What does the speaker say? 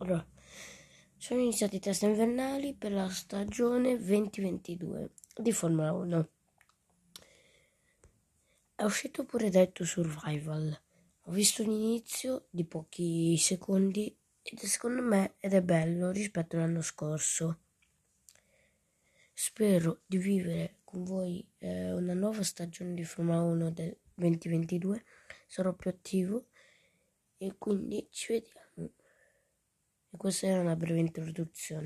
Allora, sono iniziati i test invernali per la stagione 2022 di Formula 1. È uscito pure detto Survival. Ho visto l'inizio di pochi secondi ed secondo me ed è bello rispetto all'anno scorso. Spero di vivere con voi eh, una nuova stagione di Formula 1 del 2022. Sarò più attivo e quindi ci vediamo. Questa era una breve introduzione.